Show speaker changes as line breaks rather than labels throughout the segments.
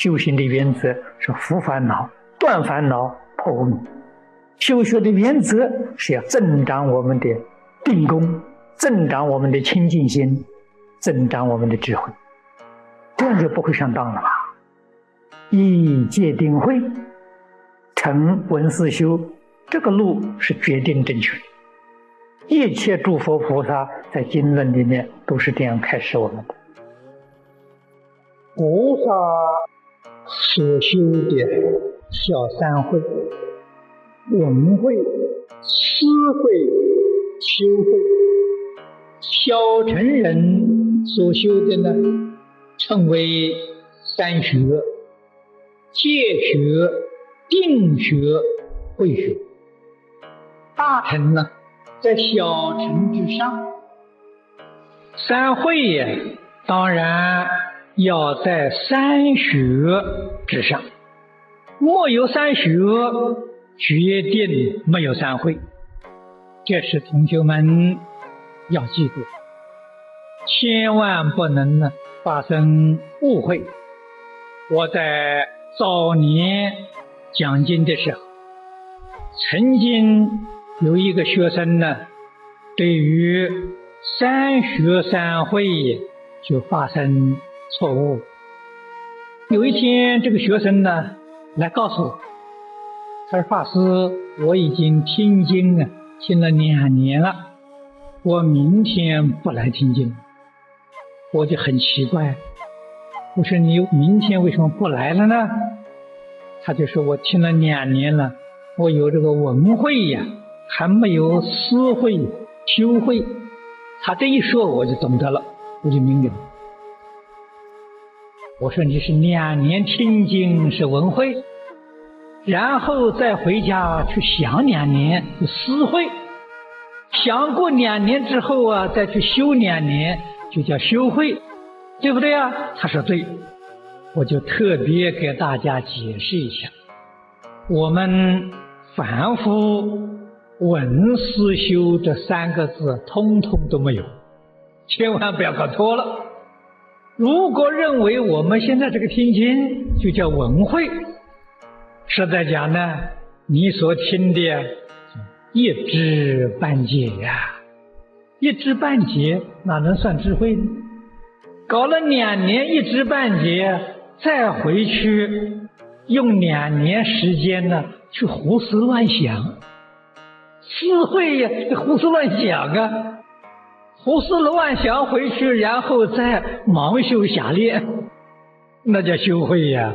修行的原则是伏烦恼、断烦恼、破无明。修学的原则是要增长我们的定功，增长我们的清净心，增长我们的智慧，这样就不会上当了吧？以戒定慧，成闻思修，这个路是决定正确的。一切诸佛菩萨在经论里面都是这样开示我们的。菩萨所修的小三会、文会、思会、修会，小乘人所修的呢，称为三学：戒学、定学、慧学。大乘呢？在小乘之上，三会呀，当然要在三学之上。没有三学，决定没有三会。这是同学们要记住，千万不能呢发生误会。我在早年讲经的时候，曾经。有一个学生呢，对于三学三会就发生错误。有一天，这个学生呢来告诉我，他说：“法师，我已经听经了，听了两年了，我明天不来听经。”我就很奇怪，我说：“你明天为什么不来了呢？”他就说：“我听了两年了，我有这个文会呀。”还没有思会、修会，他这一说我就懂得了，我就明白了。我说你是两年听经是文会，然后再回家去想两年是思会，想过两年之后啊，再去修两年就叫修会，对不对啊？他说对，我就特别给大家解释一下，我们凡夫。闻思修这三个字，通通都没有，千万不要搞错了。如果认为我们现在这个听经就叫闻会，实在讲呢，你所听的一知半解呀，一知半解哪能算智慧呢？搞了两年一知半解，再回去用两年时间呢，去胡思乱想。智慧呀，胡思乱想啊，胡思乱想回去，然后再盲修瞎练，那叫修慧呀，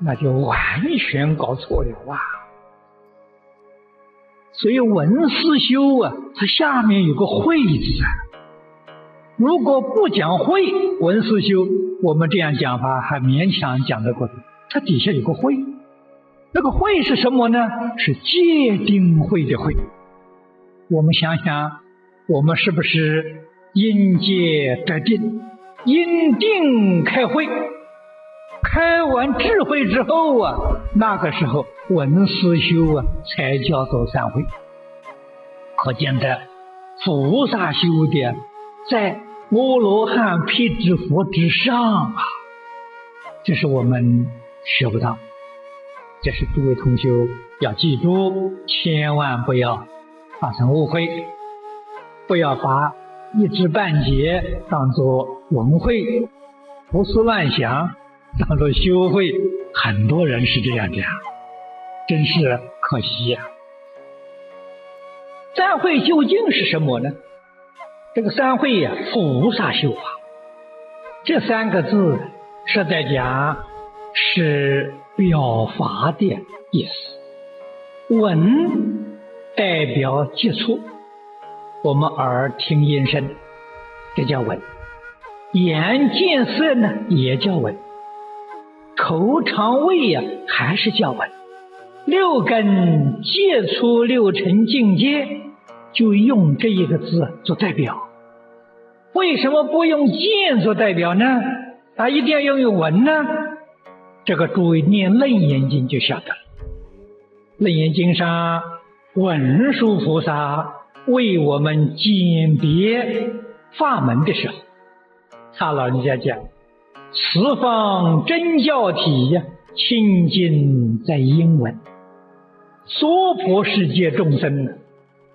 那就完全搞错了哇！所以文思修啊，它下面有个慧字啊。如果不讲慧，文思修，我们这样讲法还勉强讲得过去。它底下有个慧。那个慧是什么呢？是戒定慧的慧。我们想想，我们是不是因戒得定，因定开慧？开完智慧之后啊，那个时候文思修啊，才叫做三会。可见的菩萨修的，在阿罗汉、辟支佛之上啊，这是我们学不到。这是诸位同学要记住，千万不要发生误会，不要把一知半解当作文会，胡思乱想当作修会。很多人是这样讲，真是可惜呀。三会究竟是什么呢？这个三会呀，菩萨修法，这三个字是在讲是。表法的意思，闻代表接触，我们耳听音声，这叫闻；眼见色呢，也叫闻；口尝味呀，还是叫闻。六根接触六尘境界，就用这一个字做代表。为什么不用见做代表呢？啊，一定要用闻呢？这个诸位念《楞严经》就晓得了，《楞严经》上文殊菩萨为我们鉴别法门的时候，他老人家讲：十方真教体呀，清净在英文。娑婆世界众生，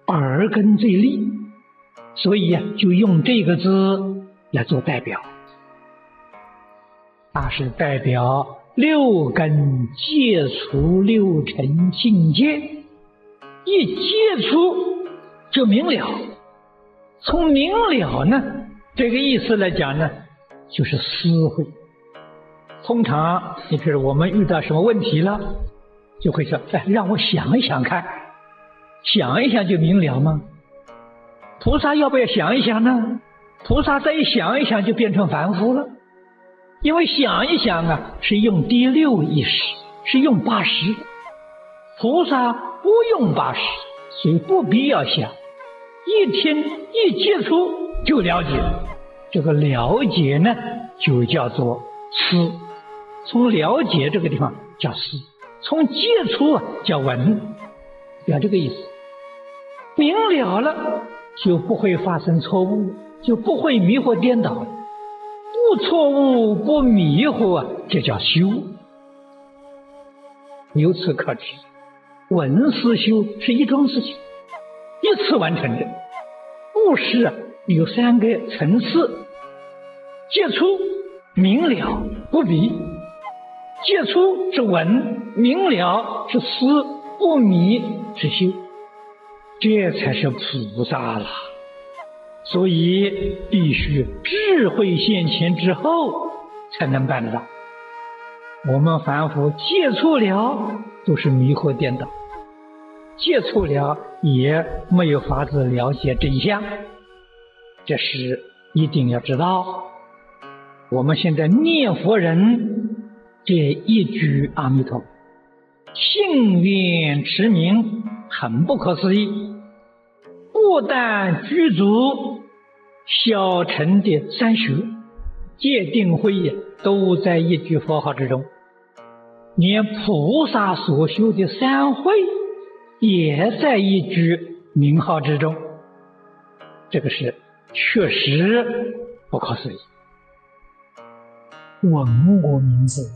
耳根最利，所以呀，就用这个字来做代表。那是代表六根戒除六尘境界，一戒除就明了。从明了呢这个意思来讲呢，就是思慧。通常你比如我们遇到什么问题了，就会说：“哎，让我想一想看，想一想就明了吗？”菩萨要不要想一想呢？菩萨再一想一想就变成凡夫了。因为想一想啊，是用第六意识，是用八识。菩萨不用八识，所以不必要想。一听一接触就了解，这个了解呢，就叫做思。从了解这个地方叫思，从接触啊叫闻，表这个意思。明了了，就不会发生错误，就不会迷惑颠倒。不错误，不迷惑啊，这叫修。由此可知，闻思修是一桩事情，一次完成的。布施啊，有三个层次：接触、明了、不迷。接触是闻，明了是思，不迷是修，这才是菩萨了。所以必须智慧现前之后才能办得到。我们凡夫接触了都是迷惑颠倒，接触了也没有法子了解真相。这是一定要知道。我们现在念佛人这一句阿弥陀，信愿持名，很不可思议。不但具足小乘的三学、戒定慧都在一句佛号之中，连菩萨所修的三慧也在一句名号之中，这个是确实不可思议。闻我名字，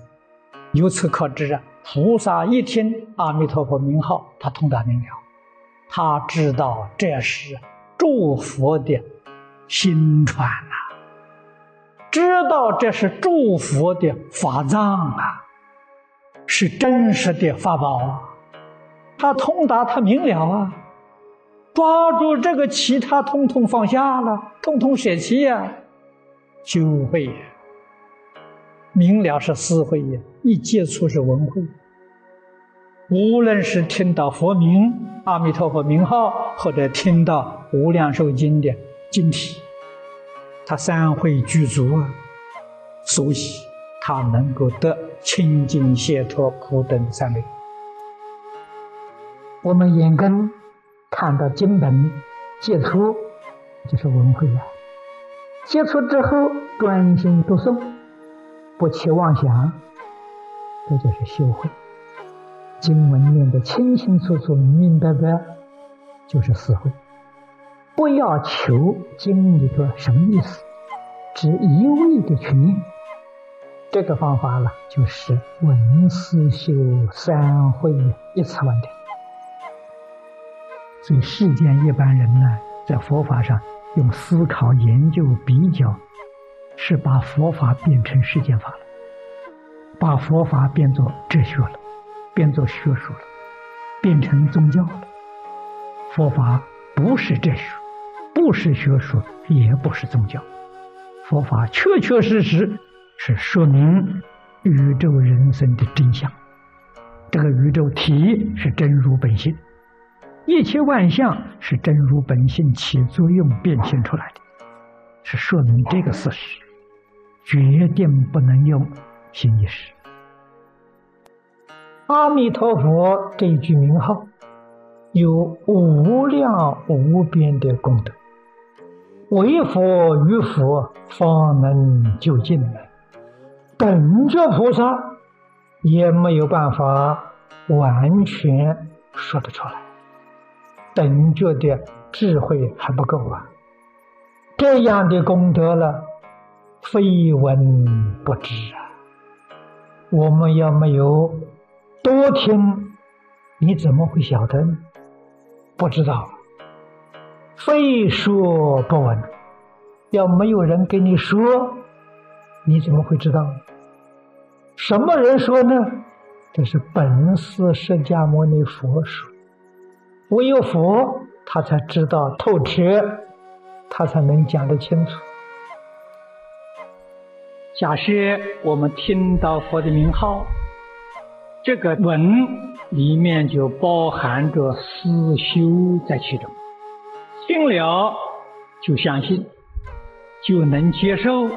由此可知啊，菩萨一听阿弥陀佛名号，他通达明了。他知道这是祝福的心传呐，知道这是祝福的法藏啊，是真实的法宝啊。他通达，他明了啊，抓住这个，其他通通放下了，通通舍弃呀，修慧明了是思慧呀，一接触是闻慧。无论是听到佛名阿弥陀佛名号，或者听到无量寿经的经体，他三会具足啊，所以他能够得清净解脱普等三昧。我们眼根看到经本，接触就是闻慧啊，接触之后专心读诵，不起妄想，这就是修慧。经文念得清清楚楚、明明白白，就是思慧。不要求经里头什么意思，只一味的去念。这个方法呢，就是闻思修三慧一次完成。所以世间一般人呢，在佛法上用思考、研究、比较，是把佛法变成世间法了，把佛法变作哲学了。变作学术了，变成宗教了。佛法不是哲学，不是学术，也不是宗教。佛法确确实实是说明宇宙人生的真相。这个宇宙体是真如本性，一切万象是真如本性起作用变现出来的，是说明这个事实，决定不能用心意识。阿弥陀佛这一句名号，有无量无边的功德，为佛与佛方能就近呢。等觉菩萨也没有办法完全说得出来，等觉的智慧还不够啊。这样的功德了，非闻不知啊！我们要没有多听，你怎么会晓得呢？不知道，非说不闻。要没有人跟你说，你怎么会知道？什么人说呢？这是本师释迦牟尼佛说。唯有佛，他才知道透彻，他才能讲得清楚。假设我们听到佛的名号，这个文里面就包含着思修在其中，听了就相信，就能接受，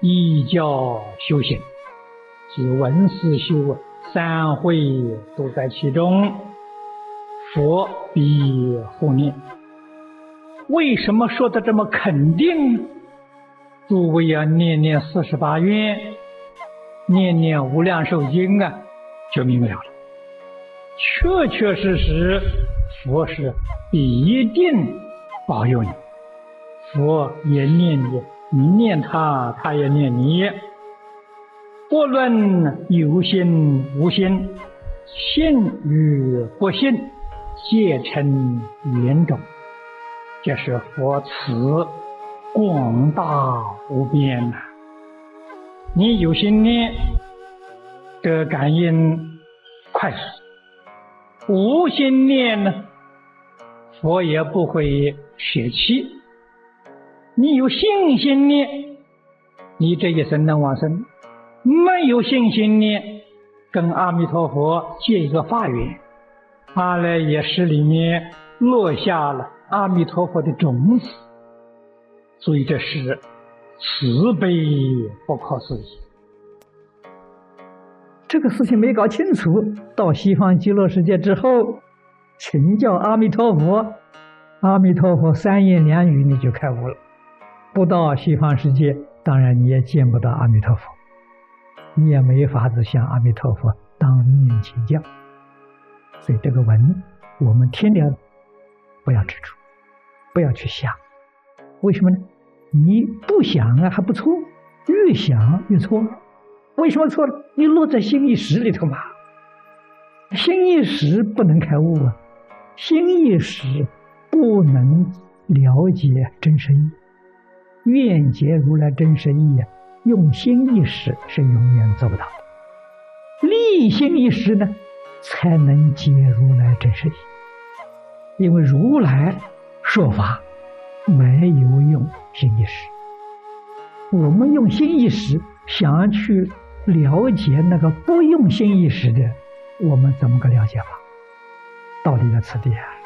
依教修行，即闻思修三会都在其中，佛必护念。为什么说的这么肯定？诸位要念念四十八愿，念念无量寿经啊，就明了了。确确实实，佛是必定保佑你。佛也念你，你念他，他也念你。不论有心无心，信与不信，皆成缘种。这是佛慈。广大无边呐！你有心念，这感应快速；无心念呢，佛也不会舍弃。你有信心念，你这一生能往生；没有信心念，跟阿弥陀佛借一个法缘，阿赖耶识里面落下了阿弥陀佛的种子。所以这是慈悲不可思议。这个事情没搞清楚，到西方极乐世界之后，请教阿弥陀佛，阿弥陀佛三言两语你就开悟了。不到西方世界，当然你也见不到阿弥陀佛，你也没法子向阿弥陀佛当面请教。所以这个文，我们听了不要执着，不要去想。为什么呢？你不想啊还不错，越想越错。为什么错了？你落在心意识里头嘛。心意识不能开悟啊，心意识不能了解真实意。愿解如来真实意啊，用心意识是永远做不到的。立心意识呢，才能解如来真实意。因为如来说法。没有用心意识，我们用心意识想要去了解那个不用心意识的，我们怎么个了解法？道理在此地啊。